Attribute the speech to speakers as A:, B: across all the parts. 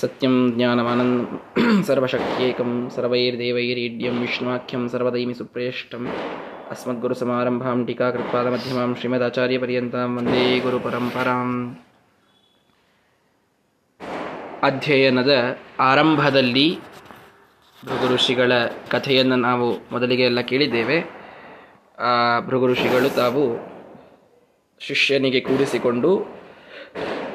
A: ಸತ್ಯಂ ಜ್ಞಾನಮಾನಂದ ಸರ್ವಶಕ್ತ್ಯೇಕಂ ಸರ್ವೈರ್ದೇವೈರೀಢ್ಯಂ ವಿಷ್ಣುವಾಖ್ಯಂ ಸರ್ವದೈಮಿ ಸುಪ್ರೇಷ್ಟಂ ಅಸ್ಮದ್ಗುರು ಸಮಾರಂಭಾಂ ಟೀಕಾಕೃತ್ಪಾದ ಮಧ್ಯಮಾಂ ಶ್ರೀಮದಾಚಾರ್ಯ ಪರ್ಯಂತಾಂ ವಂದೇ ಗುರು ಪರಂಪರಾಂ ಅಧ್ಯಯನದ ಆರಂಭದಲ್ಲಿ ಭೃಗುಋಷಿಗಳ ಕಥೆಯನ್ನು ನಾವು ಮೊದಲಿಗೆ ಎಲ್ಲ ಕೇಳಿದ್ದೇವೆ. ಆ ಭೃಗುಋಷಿಗಳು ತಾವು ಶಿಷ್ಯನಿಗೆ ಕೂಡಿಸಿಕೊಂಡು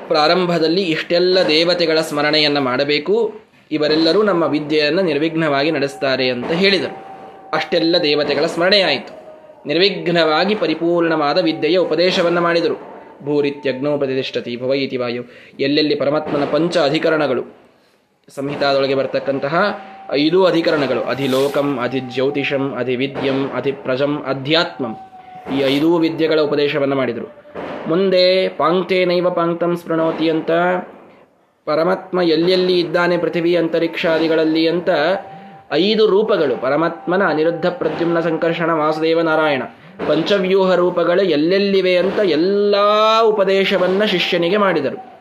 A: ಪ್ರಾರಂಭದಲ್ಲಿ ಇಷ್ಟೆಲ್ಲ ದೇವತೆಗಳ ಸ್ಮರಣೆಯನ್ನು ಮಾಡಬೇಕು. ಇವರೆಲ್ಲರೂ ನಮ್ಮ ವಿದ್ಯೆಯನ್ನು ನಿರ್ವಿಘ್ನವಾಗಿ ನಡೆಸ್ತಾರೆ ಅಂತ ಹೇಳಿದರು. ಅಷ್ಟೆಲ್ಲ ದೇವತೆಗಳ ಸ್ಮರಣೆಯಾಯಿತು ನಿರ್ವಿಘ್ನವಾಗಿ ಪರಿಪೂರ್ಣವಾದ ವಿದ್ಯೆಯ ಉಪದೇಶವನ್ನು ಮಾಡಿದರು. ಭೂರಿತ್ಯಗ್ನೋ ಪ್ರತಿಷ್ಠತಿ ಭವ ವಾಯು. ಎಲ್ಲೆಲ್ಲಿ ಪರಮಾತ್ಮನ ಪಂಚ ಅಧಿಕರಣಗಳು. ಸಂಹಿತಾದೊಳಗೆ ಬರ್ತಕ್ಕಂತಹ ಐದು ಅಧಿಕರಣಗಳು. ಅಧಿಲೋಕಂ, ಅಧಿಜ್ಯೋತಿಷಂ, ಅಧಿವಿದ್ಯಂ, ಅಧಿಪ್ರಜಂ, ಅಧ್ಯಾತ್ಮಂ. ಈ ಐದೂ ವಿದ್ಯೆಗಳ ಉಪದೇಶವನ್ನು ಮಾಡಿದರು. ಮುಂದೆ ಪಾಂಕ್ತೇನೈವ ಪಾಂಕ್ತಂ ಸ್ಮೃಣೋತಿ ಅಂತ. ಪರಮಾತ್ಮ ಎಲ್ಲೆಲ್ಲಿ ಇದ್ದಾನೆ ಪೃಥಿವಿ ಅಂತರಿಕ್ಷಾದಿಗಳಲ್ಲಿ ಅಂತ ಐದು ರೂಪಗಳು. ಪರಮಾತ್ಮನ ಅನಿರುದ್ಧ ಪ್ರದ್ಯುಮ್ನ ಸಂಕರ್ಷಣ ವಾಸುದೇವ ನಾರಾಯಣ. ಪಂಚವ್ಯೂಹ ರೂಪಗಳು ಎಲ್ಲೆಲ್ಲಿವೆ ಅಂತ ಎಲ್ಲ ಉಪದೇಶವನ್ನ ಶಿಷ್ಯನಿಗೆ ಮಾಡಿದರು.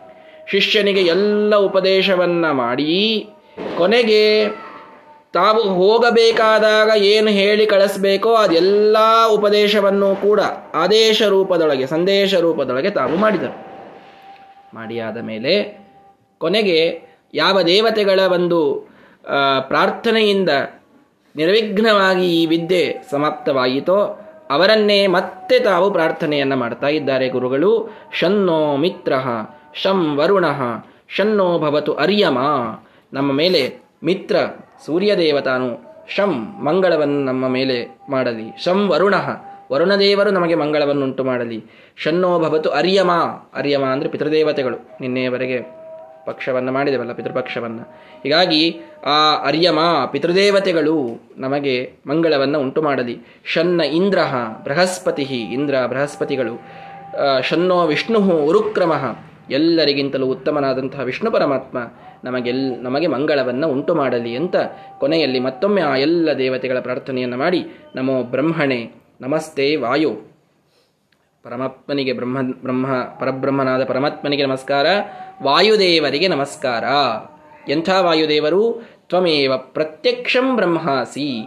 A: ಶಿಷ್ಯನಿಗೆ ಎಲ್ಲ ಉಪದೇಶವನ್ನ ಮಾಡಿ ಕೊನೆಗೆ ತಾವು ಹೋಗಬೇಕಾದಾಗ ಏನು ಹೇಳಿ ಕಳಿಸ್ಬೇಕೋ ಅದೆಲ್ಲ ಉಪದೇಶವನ್ನು ಕೂಡ ಆದೇಶ ರೂಪದೊಳಗೆ, ಸಂದೇಶ ರೂಪದೊಳಗೆ ತಾವು ಮಾಡಿದರು. ಮಾಡಿಯಾದ ಮೇಲೆ ಕೊನೆಗೆ ಯಾವ ದೇವತೆಗಳ ಒಂದು ಪ್ರಾರ್ಥನೆಯಿಂದ ನಿರ್ವಿಘ್ನವಾಗಿ ಈ ವಿದ್ಯೆ ಸಮಾಪ್ತವಾಯಿತೋ ಅವರನ್ನೇ ಮತ್ತೆ ತಾವು ಪ್ರಾರ್ಥನೆಯನ್ನು ಮಾಡ್ತಾ ಇದ್ದಾರೆ ಗುರುಗಳು. ಶನ್ನೋ ಮಿತ್ರ, ಶಂ ವರುಣ, ಶನ್ನೋ ಭವತು ಅರ್ಯಮ. ನಮ್ಮ ಮೇಲೆ ಮಿತ್ರ ಸೂರ್ಯದೇವತಾನು, ಶಂ ಮಂಗಳವನ್ನು ನಮ್ಮ ಮೇಲೆ ಮಾಡಲಿ. ಶಂ ವರುಣ, ವರುಣದೇವರು ನಮಗೆ ಮಂಗಳವನ್ನುಂಟು ಮಾಡಲಿ. ಶನ್ನೋ ಭವತು ಅರ್ಯಮ ಅರ್ಯಮ ಅಂದರೆ ಪಿತೃದೇವತೆಗಳು. ನಿನ್ನೆಯವರೆಗೆ ಪಕ್ಷವನ್ನು ಮಾಡಿದೆವಲ್ಲ, ಪಿತೃಪಕ್ಷವನ್ನು. ಹೀಗಾಗಿ ಆ ಅರ್ಯಮ, ಪಿತೃದೇವತೆಗಳು ನಮಗೆ ಮಂಗಳವನ್ನು ಉಂಟು ಮಾಡಲಿ. ಶನ್ನ ಇಂದ್ರ ಬೃಹಸ್ಪತಿ ಇಂದ್ರ ಬೃಹಸ್ಪತಿಗಳು. ಶನ್ನೋ ವಿಷ್ಣು ಉರುಕ್ರಮ. ಎಲ್ಲರಿಗಿಂತಲೂ ಉತ್ತಮನಾದಂತಹ ವಿಷ್ಣು ಪರಮಾತ್ಮ ನಮಗೆಲ್, ನಮಗೆ ಮಂಗಳವನ್ನು ಉಂಟು ಮಾಡಲಿ ಅಂತ ಕೊನೆಯಲ್ಲಿ ಮತ್ತೊಮ್ಮೆ ಆ ಎಲ್ಲ ದೇವತೆಗಳ ಪ್ರಾರ್ಥನೆಯನ್ನು ಮಾಡಿ, ನಮೋ ಬ್ರಹ್ಮಣೆ, ನಮಸ್ತೆ ವಾಯು. ಪರಮಾತ್ಮನಿಗೆ ಬ್ರಹ್ಮ ಬ್ರಹ್ಮ, ಪರಬ್ರಹ್ಮನಾದ ಪರಮಾತ್ಮನಿಗೆ ನಮಸ್ಕಾರ, ವಾಯುದೇವರಿಗೆ ನಮಸ್ಕಾರ. ಎಂಥ ವಾಯುದೇವರು? ತ್ವಮೇವ ಪ್ರತ್ಯಕ್ಷಂ ಬ್ರಹ್ಮಾಸಿ.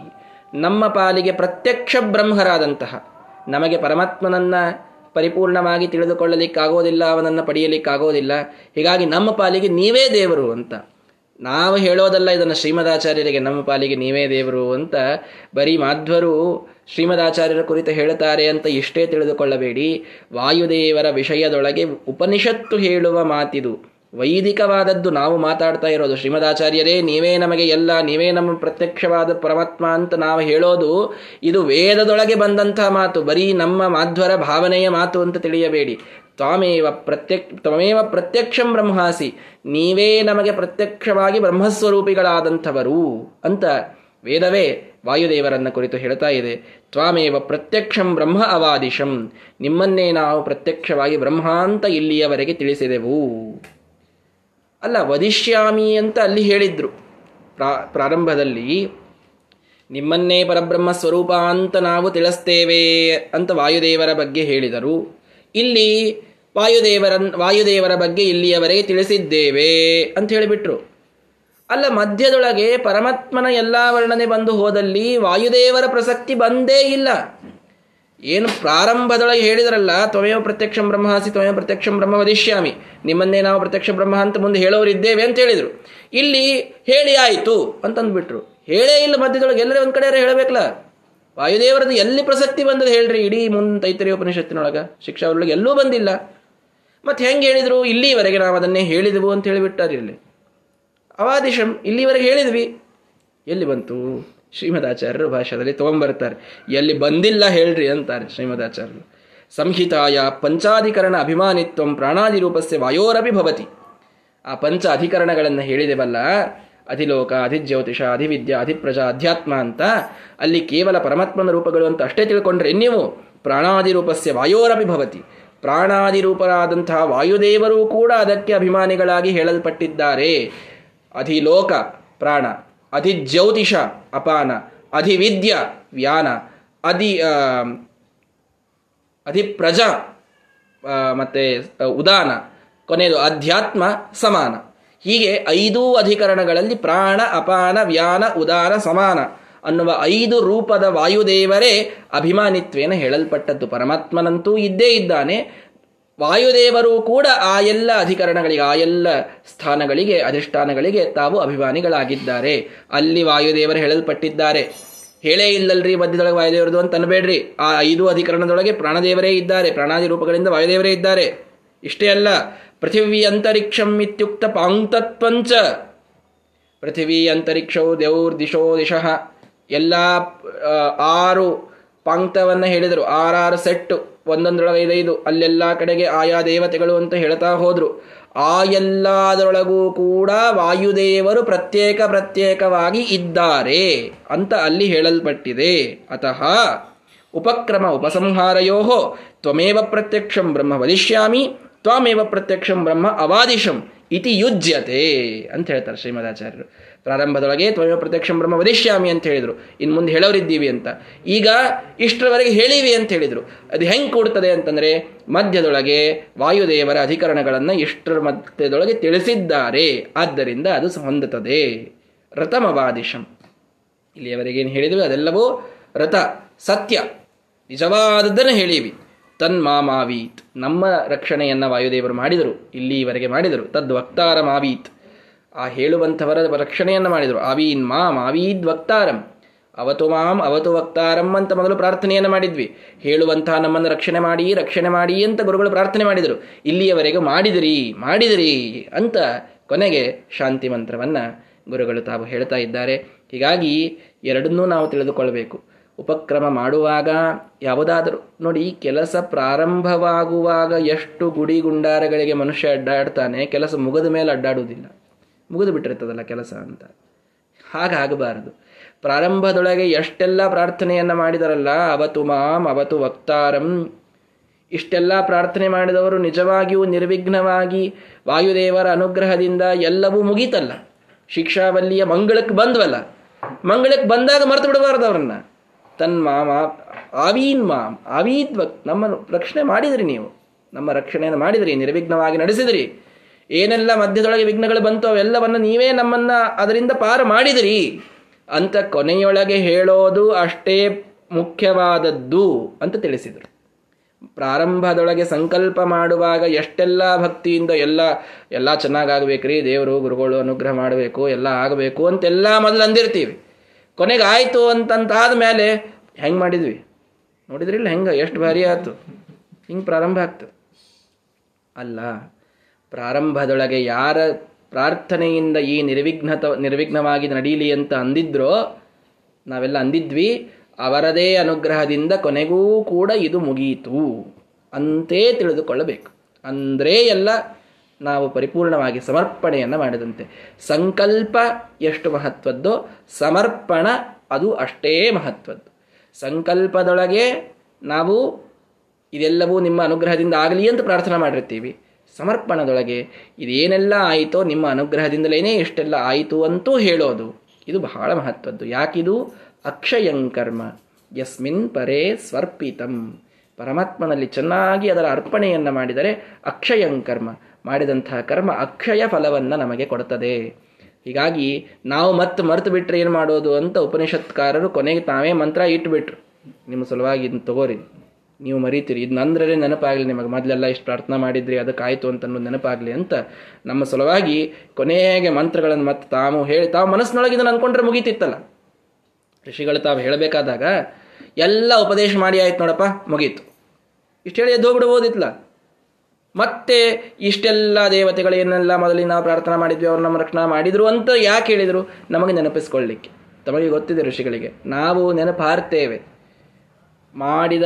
A: ನಮ್ಮ ಪಾಲಿಗೆ ಪ್ರತ್ಯಕ್ಷ ಬ್ರಹ್ಮರಾದಂತಹ ನಮಗೆ ಪರಮಾತ್ಮನನ್ನ ಪರಿಪೂರ್ಣವಾಗಿ ತಿಳಿದುಕೊಳ್ಳಲಿಕ್ಕಾಗೋದಿಲ್ಲ, ಅವನನ್ನು ಪಡೆಯಲಿಕ್ಕಾಗೋದಿಲ್ಲ. ಹೀಗಾಗಿ ನಮ್ಮ ಪಾಲಿಗೆ ನೀವೇ ದೇವರು ಅಂತ. ನಾವು ಹೇಳೋದಲ್ಲ ಇದನ್ನು ಶ್ರೀಮದಾಚಾರ್ಯರಿಗೆ, ನಮ್ಮ ಪಾಲಿಗೆ ನೀವೇ ದೇವರು ಅಂತ ಬರೀ ಮಾಧ್ವರು ಶ್ರೀಮದಾಚಾರ್ಯರ ಕುರಿತು ಹೇಳುತ್ತಾರೆ ಅಂತ ಇಷ್ಟೇ ತಿಳಿದುಕೊಳ್ಳಬೇಡಿ. ವಾಯುದೇವರ ವಿಷಯದೊಳಗೆ ಉಪನಿಷತ್ತು ಹೇಳುವ ಮಾತಿದು. ವೈದಿಕವಾದದ್ದು ನಾವು ಮಾತಾಡ್ತಾ ಇರೋದು. ಶ್ರೀಮದಾಚಾರ್ಯರೇ, ನೀವೇ ನಮಗೆ ಎಲ್ಲ, ನೀವೇ ನಮ್ಮ ಪ್ರತ್ಯಕ್ಷವಾದ ಪರಮಾತ್ಮ ಅಂತ ನಾವು ಹೇಳೋದು ಇದು ವೇದದೊಳಗೆ ಬಂದಂತಹ ಮಾತು. ಬರೀ ನಮ್ಮ ಮಾಧ್ವರ ಭಾವನೆಯ ಮಾತು ಅಂತ ತಿಳಿಯಬೇಡಿ. ತ್ವಾಮೇವ ಪ್ರತ್ಯಕ್, ತ್ವಮೇವ ಪ್ರತ್ಯಕ್ಷಂ ಬ್ರಹ್ಮಾಸಿ. ನೀವೇ ನಮಗೆ ಪ್ರತ್ಯಕ್ಷವಾಗಿ ಬ್ರಹ್ಮಸ್ವರೂಪಿಗಳಾದಂಥವರು ಅಂತ ವೇದವೇ ವಾಯುದೇವರನ್ನ ಕುರಿತು ಹೇಳ್ತಾ ಇದೆ. ತ್ವಾಮೇವ ಪ್ರತ್ಯಕ್ಷಂ ಬ್ರಹ್ಮ ಅವಾದಿಶಂ. ನಿಮ್ಮನ್ನೇ ನಾವು ಪ್ರತ್ಯಕ್ಷವಾಗಿ ಬ್ರಹ್ಮಾಂತ ಇಲ್ಲಿಯವರೆಗೆ ತಿಳಿಸಿದೆವು. ಅಲ್ಲ, ವದಿಷ್ಯಾಮಿ ಅಂತ ಅಲ್ಲಿ ಹೇಳಿದ್ರು. ಪ್ರಾ, ಪ್ರಾರಂಭದಲ್ಲಿ, ನಿಮ್ಮನ್ನೇ ಪರಬ್ರಹ್ಮ ಸ್ವರೂಪ ಅಂತ ನಾವು ತಿಳಿಸ್ತೇವೆ ಅಂತ ವಾಯುದೇವರ ಬಗ್ಗೆ ಹೇಳಿದರು. ಇಲ್ಲಿ ವಾಯುದೇವರ ವಾಯುದೇವರ ಬಗ್ಗೆ ಇಲ್ಲಿಯವರೆಗೆ ತಿಳಿಸಿದ್ದೇವೆ ಅಂತ ಹೇಳಿಬಿಟ್ರು. ಅಲ್ಲ, ಮಧ್ಯದೊಳಗೆ ಪರಮಾತ್ಮನ ಎಲ್ಲ ವರ್ಣನೆ ಬಂದು ಹೋದಲ್ಲಿ ವಾಯುದೇವರ ಪ್ರಸಕ್ತಿ ಬಂದೇ ಇಲ್ಲ. ಏನು ಪ್ರಾರಂಭದೊಳಗೆ ಹೇಳಿದ್ರಲ್ಲ, ತ್ವಮೇವ ಪ್ರತ್ಯಕ್ಷ ಬ್ರಹ್ಮಾಸಿ, ತ್ವಮೇವ ಪ್ರತ್ಯಕ್ಷ ಬ್ರಹ್ಮ ವದಿಷ್ಯಾಮಿ ನಿಮ್ಮನ್ನೇ ನಾವು ಪ್ರತ್ಯಕ್ಷ ಬ್ರಹ್ಮ ಅಂತ ಮುಂದೆ ಹೇಳೋರಿದ್ದೇವೆ ಅಂತ ಹೇಳಿದರು. ಇಲ್ಲಿ ಹೇಳಿ ಆಯಿತು ಅಂತಂದ್ಬಿಟ್ರು. ಹೇಳೇ ಇಲ್ಲ ಮಧ್ಯದೊಳಗೆ, ಎಲ್ಲರೇ ಒಂದು ಕಡೆ ಹೇಳಬೇಕಲ್ಲ? ವಾಯುದೇವರದ್ದು ಎಲ್ಲಿ ಪ್ರಸಕ್ತಿ ಬಂದದ್ದು ಹೇಳ್ರಿ, ಇಡೀ ಮುಂದೆ ತೈತರಿ ಉಪನಿಷತ್ತಿನೊಳಗೆ. ಶಿಕ್ಷಾ ಒಳಗೆ ಎಲ್ಲೂ ಬಂದಿಲ್ಲ. ಮತ್ತೆ ಹೆಂಗೆ ಹೇಳಿದರು? ಇಲ್ಲಿವರೆಗೆ ನಾವು ಅದನ್ನೇ ಹೇಳಿದೆವು ಅಂತ ಹೇಳಿಬಿಟ್ಟಾರೆ ಇಲ್ಲಿ. ಅವಾದಿಶಂ, ಇಲ್ಲಿವರೆಗೆ ಹೇಳಿದ್ವಿ. ಎಲ್ಲಿ ಬಂತು? ಶ್ರೀಮದಾಚಾರ್ಯರು ಭಾಷೆಯಲ್ಲಿ ತೊಗೊಂಬರ್ತಾರೆ. ಎಲ್ಲಿ ಬಂದಿಲ್ಲ ಹೇಳ್ರಿ ಅಂತಾರೆ ಶ್ರೀಮದಾಚಾರ್ಯರು. ಸಂಹಿತಾಯ ಪಂಚಾಧಿಕರಣ ಅಭಿಮಾನಿತ್ವಂ ಪ್ರಾಣಾದಿ ರೂಪಸ್ಯ ವಾಯೋರಪಿ ಭವತಿ. ಆ ಪಂಚ ಅಧಿಕರಣಗಳನ್ನು ಹೇಳಿದೆವಲ್ಲ, ಅಧಿಲೋಕ, ಅಧಿಜ್ಯೋತಿಷ, ಅಧಿವಿದ್ಯಾ, ಅಧಿಪ್ರಜಾ, ಅಧ್ಯಾತ್ಮ ಅಂತ, ಅಲ್ಲಿ ಕೇವಲ ಪರಮಾತ್ಮನ ರೂಪಗಳು ಅಂತ ಅಷ್ಟೇ ತಿಳ್ಕೊಂಡ್ರೆ ನೀವು ಪ್ರಾಣಾದಿ ರೂಪಸ್ಯ ವಾಯೋರಪಿ ಭವತಿ. ಪ್ರಾಣಾದಿ ರೂಪರಾದಂತಹ ವಾಯುದೇವರು ಕೂಡ ಅದಕ್ಕೆ ಅಭಿಮಾನಿಗಳಾಗಿ ಹೇಳಲ್ಪಟ್ಟಿದ್ದಾರೆ. ಅಧಿಲೋಕ, ಪ್ರಾಣ. ಅಧಿಜ್ಯೋತಿಷ ಅಪಾನ, ಅಧಿವಿದ್ಯ ವ್ಯಾನ, ಅಧಿ ಅಧಿಪ್ರಜ ಮತ್ತೆ ಉದಾನ, ಕೊನೆಯದು ಅಧ್ಯಾತ್ಮ ಸಮಾನ. ಹೀಗೆ ಐದೂ ಅಧಿಕರಣಗಳಲ್ಲಿ ಪ್ರಾಣ, ಅಪಾನ, ವ್ಯಾನ, ಉದಾನ, ಸಮಾನ ಅನ್ನುವ ಐದು ರೂಪದ ವಾಯುದೇವರೇ ಅಭಿಮಾನಿತ್ವೇನ ಹೇಳಲ್ಪಟ್ಟದ್ದು. ಪರಮಾತ್ಮನಂತೂ ಇದ್ದೇ ಇದ್ದಾನೆ. ವಾಯುದೇವರು ಕೂಡ ಆ ಎಲ್ಲ ಅಧಿಕರಣಗಳಿಗೆ, ಆ ಎಲ್ಲ ಸ್ಥಾನಗಳಿಗೆ, ಅಧಿಷ್ಠಾನಗಳಿಗೆ ತಾವು ಅಭಿಮಾನಿಗಳಾಗಿದ್ದಾರೆ. ಅಲ್ಲಿ ವಾಯುದೇವರು ಹೇಳಲ್ಪಟ್ಟಿದ್ದಾರೆ. ಹೇಳೇ ಇಲ್ಲಲ್ರಿ ಮಧ್ಯದೊಳಗೆ ವಾಯುದೇವರದು ಅಂತ ಅನ್ಬೇಡ್ರಿ. ಆ ಐದು ಅಧಿಕರಣದೊಳಗೆ ಪ್ರಾಣದೇವರೇ ಇದ್ದಾರೆ. ಪ್ರಾಣಾದಿ ರೂಪಗಳಿಂದ ವಾಯುದೇವರೇ ಇದ್ದಾರೆ. ಇಷ್ಟೇ ಅಲ್ಲ, ಪೃಥಿವಿ ಅಂತರಿಕ್ಷಂ ಇತ್ಯುಕ್ತ ಪಾಂಕ್ತತ್ವಂಚ. ಪೃಥಿವಿ ಅಂತರಿಕ್ಷವು ದೇವ್ರ ದಿಶೋ ದಿಶಃ. ಎಲ್ಲ ಆರು ಪಾಂಕ್ತವನ್ನು ಹೇಳಿದರು. ಆರಾರು ಸೆಟ್ಟು. ಒಂದೊಂದರೊಳಗೆ ಐದೈದು ಅಲ್ಲೆಲ್ಲ ಕಡೆಗೆ ಆಯಾ ದೇವತೆಗಳು ಅಂತ ಹೇಳ್ತಾ ಹೋದ್ರು. ಆ ಎಲ್ಲದರೊಳಗೂ ಕೂಡ ವಾಯುದೇವರು ಪ್ರತ್ಯೇಕ ಪ್ರತ್ಯೇಕವಾಗಿ ಇದ್ದಾರೆ ಅಂತ ಅಲ್ಲಿ ಹೇಳಲ್ಪಟ್ಟಿದೆ. ಅತಃ ಉಪಕ್ರಮ ಉಪಸಂಹಾರಯೋ ತ್ವಮೇವ ಪ್ರತ್ಯಕ್ಷಂ ಬ್ರಹ್ಮ ವದಿಷ್ಯಾಮಿ, ತ್ವಮೇವ ಪ್ರತ್ಯಕ್ಷಂ ಬ್ರಹ್ಮ ಅವಾದಿಶಂ ಇತಿ ಯುಜ್ಯತೆ ಅಂತ ಹೇಳ್ತಾರೆ ಶ್ರೀಮದಾಚಾರ್ಯರು. ಪ್ರಾರಂಭದೊಳಗೆ ತ್ವಯೋ ಪ್ರತ್ಯಕ್ಷ ಬ್ರಹ್ಮ ವದಿಷ್ಯಾಮಿ ಅಂತ ಹೇಳಿದರು. ಇನ್ನು ಮುಂದೆ ಹೇಳೋರಿದ್ದೀವಿ ಅಂತ. ಈಗ ಇಷ್ಟರವರೆಗೆ ಹೇಳಿವಿ ಅಂತ ಹೇಳಿದರು. ಅದು ಹೆಂಗೆ ಕೂಡ್ತದೆ ಅಂತಂದರೆ ಮಧ್ಯದೊಳಗೆ ವಾಯುದೇವರ ಅಧಿಕರಣಗಳನ್ನು ಇಷ್ಟರ ಮಧ್ಯದೊಳಗೆ ತಿಳಿಸಿದ್ದಾರೆ. ಆದ್ದರಿಂದ ಅದು ಹೊಂದುತ್ತದೆ. ರಥಮವಾದಿಶಂ. ಇಲ್ಲಿಯವರೆಗೇನು ಹೇಳಿದ್ವಿ ಅದೆಲ್ಲವೂ ರಥ, ಸತ್ಯ. ನಿಜವಾದದ್ದನ್ನು ಹೇಳಿವಿ. ತನ್ಮಾಮಾವೀತ್ ನಮ್ಮ ರಕ್ಷಣೆಯನ್ನು ವಾಯುದೇವರು ಮಾಡಿದರು. ಇಲ್ಲಿವರೆಗೆ ಮಾಡಿದರು. ತದ್ ವಕ್ತಾರ ಮಾವೀತ್ ಆ ಹೇಳುವಂಥವರ ರಕ್ಷಣೆಯನ್ನು ಮಾಡಿದರು. ಅವೀನ್ ಮಾಂ, ಅವೀದ್ ವಕ್ತಾರಂ. ಅವತು ಮಾಂ, ಅವತು ವಕ್ತಾರಂ ಅಂತ ಮೊದಲು ಪ್ರಾರ್ಥನೆಯನ್ನು ಮಾಡಿದ್ವಿ. ಹೇಳುವಂತಹ ನಮ್ಮನ್ನು ರಕ್ಷಣೆ ಮಾಡಿ ರಕ್ಷಣೆ ಮಾಡಿ ಅಂತ ಗುರುಗಳು ಪ್ರಾರ್ಥನೆ ಮಾಡಿದರು. ಇಲ್ಲಿಯವರೆಗೂ ಮಾಡಿದಿರಿ ಮಾಡಿದಿರಿ ಅಂತ ಕೊನೆಗೆ ಶಾಂತಿ ಮಂತ್ರವನ್ನು ಗುರುಗಳು ತಾವು ಹೇಳ್ತಾ ಇದ್ದಾರೆ. ಹೀಗಾಗಿ ಎರಡನ್ನೂ ನಾವು ತಿಳಿದುಕೊಳ್ಳಬೇಕು ಉಪಕ್ರಮ ಮಾಡುವಾಗ ಯಾವುದಾದರೂ ನೋಡಿ, ಕೆಲಸ ಪ್ರಾರಂಭವಾಗುವಾಗ ಎಷ್ಟು ಗುಡಿ ಗುಂಡಾರಗಳಿಗೆ ಮನುಷ್ಯ ಅಡ್ಡಾಡ್ತಾನೆ, ಕೆಲಸ ಮುಗಿದ ಮೇಲೆ ಅಡ್ಡಾಡುವುದಿಲ್ಲ. ಮುಗಿದು ಬಿಟ್ಟಿರ್ತದಲ್ಲ ಕೆಲಸ ಅಂತ. ಹಾಗಾಗಬಾರದು ಪ್ರಾರಂಭದೊಳಗೆ ಎಷ್ಟೆಲ್ಲ ಪ್ರಾರ್ಥನೆಯನ್ನು ಮಾಡಿದರಲ್ಲ, ಅವತು ಮಾಂ, ಅವತು ವಕ್ತಾರಂ. ಇಷ್ಟೆಲ್ಲ ಪ್ರಾರ್ಥನೆ ಮಾಡಿದವರು ನಿಜವಾಗಿಯೂ ನಿರ್ವಿಘ್ನವಾಗಿ ವಾಯುದೇವರ ಅನುಗ್ರಹದಿಂದ ಎಲ್ಲವೂ ಮುಗೀತಲ್ಲ. ಶಿಕ್ಷಾವಲ್ಲಿಯ ಮಂಗಳಕ್ಕೆ ಬಂದ್ವಲ್ಲ. ಮಂಗಳಕ್ಕೆ ಬಂದಾಗ ಮರೆತು ಬಿಡಬಾರ್ದು ಅವರನ್ನ. ತನ್ ಮಾಮ, ಆವೀನ್ ಮಾಂ ಆವೀದ್ವ ನಮ್ಮನ್ನು ರಕ್ಷಣೆ ಮಾಡಿದ್ರಿ ನೀವು. ನಮ್ಮ ರಕ್ಷಣೆಯನ್ನು ಮಾಡಿದ್ರಿ, ನಿರ್ವಿಘ್ನವಾಗಿ ನಡೆಸಿದ್ರಿ. ಏನೆಲ್ಲ ಮಧ್ಯದೊಳಗೆ ವಿಘ್ನಗಳು ಬಂತು ಅವೆಲ್ಲವನ್ನು ನೀವೇ ನಮ್ಮನ್ನ ಅದರಿಂದ ಪಾರು ಮಾಡಿದಿರಿ. ಅಂತ ಕೊನೆಯೊಳಗೆ ಹೇಳೋದು ಅಷ್ಟೇ ಮುಖ್ಯವಾದದ್ದು ಅಂತ ತಿಳಿಸಿದರು. ಪ್ರಾರಂಭದೊಳಗೆ ಸಂಕಲ್ಪ ಮಾಡುವಾಗ ಎಷ್ಟೆಲ್ಲ ಭಕ್ತಿಯಿಂದ ಎಲ್ಲ ಎಲ್ಲ ಚೆನ್ನಾಗಾಗಬೇಕ್ರಿ, ದೇವರು, ಗುರುಗಳು ಅನುಗ್ರಹ ಮಾಡಬೇಕು, ಎಲ್ಲ ಆಗಬೇಕು ಅಂತೆಲ್ಲ ಮೊದಲು ಅಂದಿರ್ತೀವಿ. ಕೊನೆಗೆ ಆಯಿತು ಅಂತಂತಾದ ಮೇಲೆ ಹೆಂಗೆ ಮಾಡಿದ್ವಿ? ನೋಡಿದ್ರಿಲ್ಲ ಹೆಂಗೆ? ಎಷ್ಟು ಭಾರಿ ಆಯ್ತು. ಹಿಂಗೆ ಪ್ರಾರಂಭ ಆಗ್ತದೆ. ಅಲ್ಲ ಪ್ರಾರಂಭದೊಳಗೆ ಯಾರ ಪ್ರಾರ್ಥನೆಯಿಂದ ಈ ನಿರ್ವಿಘ್ನತ, ನಿರ್ವಿಘ್ನವಾಗಿ ನಡೀಲಿ ಅಂತ ಅಂದಿದ್ರೋ, ನಾವೆಲ್ಲ ಅಂದಿದ್ವಿ, ಅವರದೇ ಅನುಗ್ರಹದಿಂದ ಕೊನೆಗೂ ಕೂಡ ಇದು ಮುಗಿಯಿತು ಅಂತೇ ತಿಳಿದುಕೊಳ್ಳಬೇಕು. ಅಂದರೆ ಎಲ್ಲ ನಾವು ಪರಿಪೂರ್ಣವಾಗಿ ಸಮರ್ಪಣೆಯನ್ನು ಮಾಡಿದಂತೆ. ಸಂಕಲ್ಪ ಎಷ್ಟು ಮಹತ್ವದ್ದು? ಸಮರ್ಪಣ ಅದು ಅಷ್ಟೇ ಮಹತ್ವದ್ದು. ಸಂಕಲ್ಪದೊಳಗೆ ನಾವು ಇದೆಲ್ಲವೂ ನಿಮ್ಮ ಅನುಗ್ರಹದಿಂದ ಆಗಲಿ ಅಂತ ಪ್ರಾರ್ಥನೆ ಮಾಡಿರ್ತೀವಿ. ಸಮರ್ಪಣದೊಳಗೆ ಇದೇನೆಲ್ಲ ಆಯಿತೋ ನಿಮ್ಮ ಅನುಗ್ರಹದಿಂದಲೇ ಇಷ್ಟೆಲ್ಲ ಆಯಿತು ಅಂತೂ ಹೇಳೋದು. ಇದು ಬಹಳ ಮಹತ್ವದ್ದು. ಯಾಕಿದು? ಅಕ್ಷಯಂಕರ್ಮ ಯಸ್ಮಿನ್ ಪರೇ ಸ್ವರ್ಪಿತಂ. ಪರಮಾತ್ಮನಲ್ಲಿ ಚೆನ್ನಾಗಿ ಅದರ ಅರ್ಪಣೆಯನ್ನು ಮಾಡಿದರೆ ಅಕ್ಷಯಂಕರ್ಮ ಮಾಡಿದಂತಹ ಕರ್ಮ ಅಕ್ಷಯ ಫಲವನ್ನು ನಮಗೆ ಕೊಡುತ್ತದೆ ಹೀಗಾಗಿ ನಾವು ಮತ್ತೆ ಮರೆತು ಬಿಟ್ಟರೆ ಏನು ಮಾಡೋದು ಅಂತ ಉಪನಿಷತ್ಕಾರರು ಕೊನೆಗೆ ತಾವೇ ಮಂತ್ರ ಇಟ್ಟುಬಿಟ್ರು ನಿಮ್ಮ ಸಲುವಾಗಿ ತಗೋರಿ. ನೀವು ಮರಿತೀರಿ. ಇದು ನಂದ್ರೆ ನೆನಪಾಗಲಿ ನಿಮಗೆ. ಮೊದಲೆಲ್ಲ ಇಷ್ಟು ಪ್ರಾರ್ಥನೆ ಮಾಡಿದ್ರಿ ಅದಕ್ಕಾಯಿತು ಅಂತ ಅನ್ನೋದು ನೆನಪಾಗಲಿ ಅಂತ ನಮ್ಮ ಸಲುವಾಗಿ ಕೊನೆಗೆ ಮಂತ್ರಗಳನ್ನು ಮತ್ತೆ ತಾವು ಹೇಳಿ, ತಾವು ಮನಸ್ಸಿನೊಳಗೆ ಇದನ್ನು ಅಂದ್ಕೊಂಡ್ರೆ ಮುಗೀತಿತ್ತಲ್ಲ. ಋಷಿಗಳು ತಾವು ಹೇಳಬೇಕಾದಾಗ, ಎಲ್ಲ ಉಪದೇಶ ಮಾಡಿ ಆಯ್ತು ನೋಡಪ್ಪ, ಮುಗೀತು. ಇಷ್ಟು ಹೇಳಿ ಎದ್ದು ಹೋಗ್ಬಿಡ್ಬೋದಿತ್ತಲ್ಲ ಮತ್ತೆ ಇಷ್ಟೆಲ್ಲ ದೇವತೆಗಳೇನೆಲ್ಲ ಮೊದಲಿಗೆ ನಾವು ಪ್ರಾರ್ಥನೆ ಮಾಡಿದ್ವಿ, ಅವ್ರು ನಮ್ಮ ರಕ್ಷಣಾ ಮಾಡಿದ್ರು ಅಂತ ಯಾಕೆ ಹೇಳಿದರು? ನಮಗೆ ನೆನಪಿಸ್ಕೊಳ್ಳಿಕ್ಕೆ. ತಮಗೆ ಗೊತ್ತಿದೆ ಋಷಿಗಳಿಗೆ, ನಾವು ನೆನಪಾರ್ತೇವೆ. ಮಾಡಿದ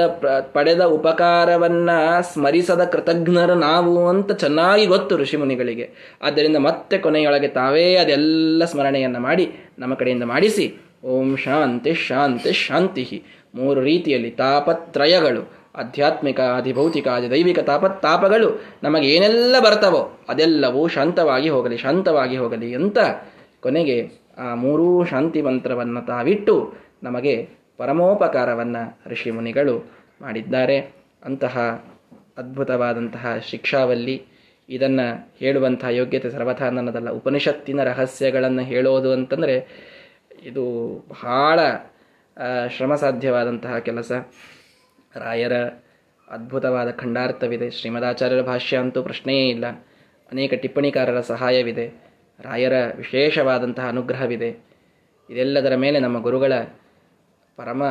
A: ಪಡೆದ ಉಪಕಾರವನ್ನ ಸ್ಮರಿಸದ ಕೃತಜ್ಞರು ನಾವು ಅಂತ ಚೆನ್ನಾಗಿ ಗೊತ್ತು ಋಷಿಮುನಿಗಳಿಗೆ. ಆದ್ದರಿಂದ ಮತ್ತೆ ಕೊನೆಯೊಳಗೆ ತಾವೇ ಅದೆಲ್ಲ ಸ್ಮರಣೆಯನ್ನು ಮಾಡಿ, ನಮ್ಮ ಕಡೆಯಿಂದ ಮಾಡಿಸಿ. ಓಂ ಶಾಂತಿ ಶಾಂತಿ ಶಾಂತಿ. ಮೂರು ರೀತಿಯಲ್ಲಿ ತಾಪತ್ರಯಗಳು, ಆಧ್ಯಾತ್ಮಿಕ ಅಧಿಭೌತಿಕ ದೈವಿಕ ತಾಪಗಳು ನಮಗೆ ಏನೆಲ್ಲ ಬರ್ತವೋ ಅದೆಲ್ಲವೂ ಶಾಂತವಾಗಿ ಹೋಗಲಿ ಶಾಂತವಾಗಿ ಹೋಗಲಿ ಅಂತ ಕೊನೆಗೆ ಆ ಮೂರೂ ಶಾಂತಿ ಮಂತ್ರವನ್ನು ತಾವಿಟ್ಟು ನಮಗೆ ಪರಮೋಪಕಾರವನ್ನು ಋಷಿಮುನಿಗಳು ಮಾಡಿದ್ದಾರೆ. ಅಂತಹ ಅದ್ಭುತವಾದಂತಹ ಶಿಕ್ಷಾವಲ್ಲಿ ಇದನ್ನು ಹೇಳುವಂತಹ ಯೋಗ್ಯತೆ ಸರ್ವಥಾ ನನ್ನದಲ್ಲ. ಉಪನಿಷತ್ತಿನ ರಹಸ್ಯಗಳನ್ನು ಹೇಳೋದು ಅಂತಂದರೆ ಇದು ಬಹಳ ಶ್ರಮ ಸಾಧ್ಯವಾದಂತಹ ಕೆಲಸ. ರಾಯರ ಅದ್ಭುತವಾದ ಖಂಡಾರ್ಥವಿದೆ. ಶ್ರೀಮದಾಚಾರ್ಯರ ಭಾಷ್ಯ ಅಂತೂ ಪ್ರಶ್ನೆಯೇ ಇಲ್ಲ. ಅನೇಕ ಟಿಪ್ಪಣಿಕಾರರ ಸಹಾಯವಿದೆ. ರಾಯರ ವಿಶೇಷವಾದಂತಹ ಅನುಗ್ರಹವಿದೆ. ಇದೆಲ್ಲದರ ಮೇಲೆ ನಮ್ಮ ಗುರುಗಳ ಪರಮ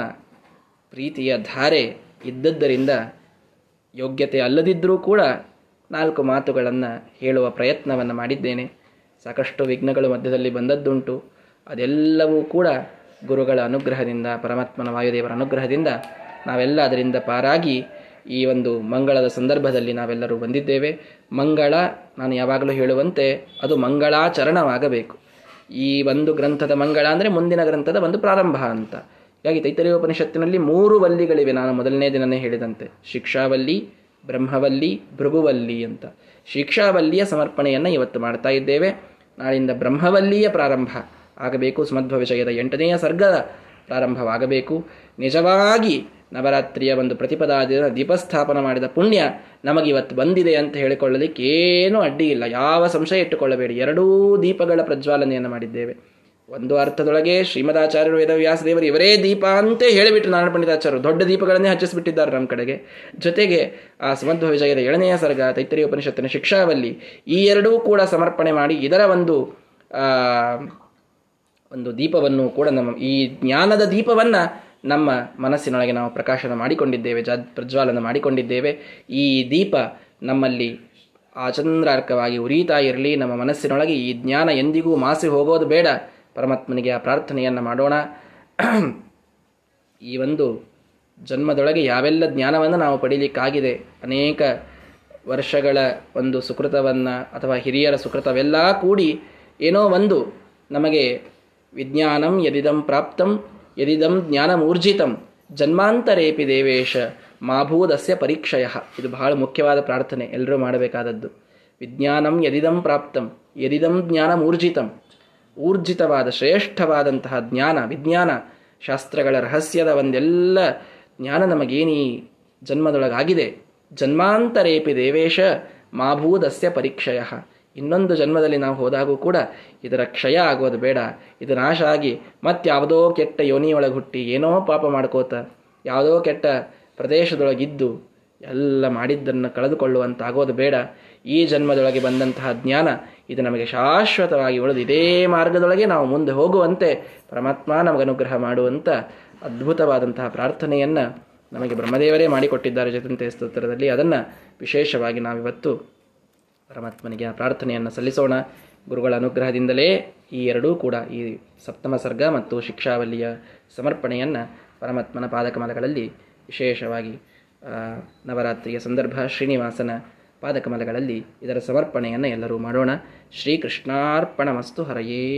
A: ಪ್ರೀತಿಯ ಧಾರೆ ಇದ್ದದ್ದರಿಂದ ಯೋಗ್ಯತೆ ಅಲ್ಲದಿದ್ದರೂ ಕೂಡ ನಾಲ್ಕು ಮಾತುಗಳನ್ನು ಹೇಳುವ ಪ್ರಯತ್ನವನ್ನು ಮಾಡಿದ್ದೇನೆ. ಸಾಕಷ್ಟು ವಿಘ್ನಗಳು ಮಧ್ಯದಲ್ಲಿ ಬಂದದ್ದುಂಟು. ಅದೆಲ್ಲವೂ ಕೂಡ ಗುರುಗಳ ಅನುಗ್ರಹದಿಂದ, ಪರಮಾತ್ಮನ ವಾಯುದೇವರ ಅನುಗ್ರಹದಿಂದ ನಾವೆಲ್ಲ ಅದರಿಂದ ಪಾರಾಗಿ ಈ ಒಂದು ಮಂಗಳದ ಸಂದರ್ಭದಲ್ಲಿ ನಾವೆಲ್ಲರೂ ಬಂದಿದ್ದೇವೆ. ಮಂಗಳ, ನಾನು ಯಾವಾಗಲೂ ಹೇಳುವಂತೆ ಅದು ಮಂಗಳಾಚರಣವಾಗಬೇಕು. ಈ ಒಂದು ಗ್ರಂಥದ ಮಂಗಳ ಅಂದರೆ ಮುಂದಿನ ಗ್ರಂಥದ ಒಂದು ಪ್ರಾರಂಭ ಅಂತ. ಹೀಗಾಗಿ ತೈತರಿಯೋಪನಿಷತ್ತಿನಲ್ಲಿ ಮೂರು ವಲ್ಲಿಗಳಿವೆ. ನಾನು ಮೊದಲನೇ ದಿನನೇ ಹೇಳಿದಂತೆ. ಶಿಕ್ಷಾವಲ್ಲಿ, ಬ್ರಹ್ಮವಲ್ಲಿ, ಭೃಗುವಲ್ಲಿ ಅಂತ. ಶಿಕ್ಷಾವಲ್ಲಿಯ ಸಮರ್ಪಣೆಯನ್ನು ಇವತ್ತು ಮಾಡ್ತಾ ಇದ್ದೇವೆ. ನಾಳಿಂದ ಬ್ರಹ್ಮವಲ್ಲಿಯ ಪ್ರಾರಂಭ ಆಗಬೇಕು. ಸುಮಧ್ವ ವಿಷಯದ ಎಂಟನೆಯ ಸರ್ಗದ ಪ್ರಾರಂಭವಾಗಬೇಕು. ನಿಜವಾಗಿ ನವರಾತ್ರಿಯ ಒಂದು ಪ್ರತಿಪದಾದಿನ ದೀಪಸ್ಥಾಪನ ಮಾಡಿದ ಪುಣ್ಯ ನಮಗಿವತ್ತು ಬಂದಿದೆ ಅಂತ ಹೇಳಿಕೊಳ್ಳಲಿಕ್ಕೆ ಏನೂ ಅಡ್ಡಿ ಇಲ್ಲ. ಯಾವ ಸಂಶಯ ಇಟ್ಟುಕೊಳ್ಳಬೇಡಿ. ಎರಡೂ ದೀಪಗಳ ಪ್ರಜ್ವಾಲನೆಯನ್ನು ಮಾಡಿದ್ದೇವೆ. ಒಂದು ಅರ್ಥದೊಳಗೆ ಶ್ರೀಮದಾಚಾರ್ಯರು ವೇದವ್ಯಾಸದೇವರು ಇವರೇ ದೀಪ ಅಂತ ಹೇಳಿಬಿಟ್ಟು ನಾರಾಯಣ ಪಂಡಿತಾಚಾರ್ಯರು. ದೊಡ್ಡ ದೀಪಗಳನ್ನೇ ಹಚ್ಚಿಸ್ಬಿಟ್ಟಿದ್ದಾರೆ ನಮ್ಮ ಕಡೆಗೆ. ಜೊತೆಗೆ ಆ ಸುಮಧ್ವ ವಿಜಯದ ಏಳನೆಯ ಸರ್ಗ ತೈತರಿ ಉಪನಿಷತ್ತಿನ ಶಿಕ್ಷಾವಲ್ಲಿ ಈ ಎರಡೂ ಕೂಡ ಸಮರ್ಪಣೆ ಮಾಡಿ ಇದರ ಒಂದು ಒಂದು ದೀಪವನ್ನು ಕೂಡ ನಮ್ಮ, ಈ ಜ್ಞಾನದ ದೀಪವನ್ನು ನಮ್ಮ ಮನಸ್ಸಿನೊಳಗೆ ನಾವು ಪ್ರಕಾಶನ ಮಾಡಿಕೊಂಡಿದ್ದೇವೆ ಜ ಪ್ರಜ್ವಾಲನ ಮಾಡಿಕೊಂಡಿದ್ದೇವೆ. ಈ ದೀಪ ನಮ್ಮಲ್ಲಿ ಆಚಂದ್ರಾರ್ಕವಾಗಿ ಉರಿತಾ ಇರಲಿ, ನಮ್ಮ ಮನಸ್ಸಿನೊಳಗೆ ಈ ಜ್ಞಾನ ಎಂದಿಗೂ ಮಾಸಿ ಹೋಗೋದು ಬೇಡ. ಪರಮಾತ್ಮನಿಗೆ ಆ ಪ್ರಾರ್ಥನೆಯನ್ನು ಮಾಡೋಣ. ಈ ಒಂದು ಜನ್ಮದೊಳಗೆ ಯಾವೆಲ್ಲ ಜ್ಞಾನವನ್ನು ನಾವು ಪಡೀಲಿಕ್ಕಾಗಿದೆ, ಅನೇಕ ವರ್ಷಗಳ ಒಂದು ಸುಕೃತವನ್ನು ಅಥವಾ ಹಿರಿಯರ ಸುಕೃತವೆಲ್ಲ ಕೂಡಿ ಏನೋ ಒಂದು ನಮಗೆ ವಿಜ್ಞಾನಂ ಯದಿದಂ ಪ್ರಾಪ್ತಂ, ಯದಿದಂ ಜ್ಞಾನಮೂರ್ಜಿತಂ, ಜನ್ಮಾಂತರೇಪಿ ದೇವೇಶ, ಮಾಭೂದಸ್ಯ ಪರೀಕ್ಷಯ. ಇದು ಬಹಳ ಮುಖ್ಯವಾದ ಪ್ರಾರ್ಥನೆ. ಎಲ್ಲರೂ ಮಾಡಬೇಕಾದದ್ದು. ವಿಜ್ಞಾನಂ ಯದಿದಂ ಪ್ರಾಪ್ತಂ, ಯದಿದಂ ಜ್ಞಾನಮೂರ್ಜಿತಂ. ಊರ್ಜಿತವಾದ, ಶ್ರೇಷ್ಠವಾದಂತಹ ಜ್ಞಾನ, ವಿಜ್ಞಾನ, ಶಾಸ್ತ್ರಗಳ ರಹಸ್ಯದ ಒಂದೆಲ್ಲ ಜ್ಞಾನ ನಮಗೇನೀ ಜನ್ಮದೊಳಗಾಗಿದೆ? ಜನ್ಮಾಂತರೇಪಿ ದೇವೇಶ ಮಾಭೂದಸ್ಯ ಪರೀಕ್ಷಯ. ಇನ್ನೊಂದು ಜನ್ಮದಲ್ಲಿ ನಾವು ಹೋದಾಗೂ ಕೂಡ ಇದರ ಕ್ಷಯ ಆಗೋದು ಬೇಡ. ಇದು ನಾಶ ಆಗಿ ಮತ್ತಾವುದೋ ಕೆಟ್ಟ ಯೋನಿಯೊಳಗೆ ಹುಟ್ಟಿ ಏನೋ ಪಾಪ ಮಾಡ್ಕೋತ, ಯಾವುದೋ ಕೆಟ್ಟ ಪ್ರದೇಶದೊಳಗಿದ್ದು ಎಲ್ಲ ಮಾಡಿದ್ದನ್ನು ಕಳೆದುಕೊಳ್ಳುವಂತಾಗೋದು ಬೇಡ. ಈ ಜನ್ಮದೊಳಗೆ ಬಂದಂತಹ ಜ್ಞಾನ ಇದು ನಮಗೆ ಶಾಶ್ವತವಾಗಿ ಉಳಿದು ಇದೇ ಮಾರ್ಗದೊಳಗೆ ನಾವು ಮುಂದೆ ಹೋಗುವಂತೆ ಪರಮಾತ್ಮ ನಮಗನುಗ್ರಹ ಮಾಡುವಂಥ ಅದ್ಭುತವಾದಂತಹ ಪ್ರಾರ್ಥನೆಯನ್ನು ನಮಗೆ ಬ್ರಹ್ಮದೇವರೇ ಮಾಡಿಕೊಟ್ಟಿದ್ದಾರೆ ಜತಂತೆ ಸ್ತೋತ್ರದಲ್ಲಿ. ಅದನ್ನು ವಿಶೇಷವಾಗಿ ನಾವಿವತ್ತು ಪರಮಾತ್ಮನಿಗೆ ಆ ಪ್ರಾರ್ಥನೆಯನ್ನು ಸಲ್ಲಿಸೋಣ. ಗುರುಗಳ ಅನುಗ್ರಹದಿಂದಲೇ ಈ ಎರಡೂ ಕೂಡ ಈ ಸಪ್ತಮ ಸರ್ಗ ಮತ್ತು ಶಿಕ್ಷಾವಲಿಯ ಸಮರ್ಪಣೆಯನ್ನು ಪರಮಾತ್ಮನ ಪಾದಕಮಲಗಳಲ್ಲಿ ವಿಶೇಷವಾಗಿ ನವರಾತ್ರಿಯ ಸಂದರ್ಭ ಶ್ರೀನಿವಾಸನ ಪಾದಕಮಲಗಳಲ್ಲಿ ಇದರ ಸಮರ್ಪಣೆಯನ್ನು ಎಲ್ಲರೂ ಮಾಡೋಣ. ಶ್ರೀಕೃಷ್ಣಾರ್ಪಣ ಮಸ್ತು ಹರಯೇ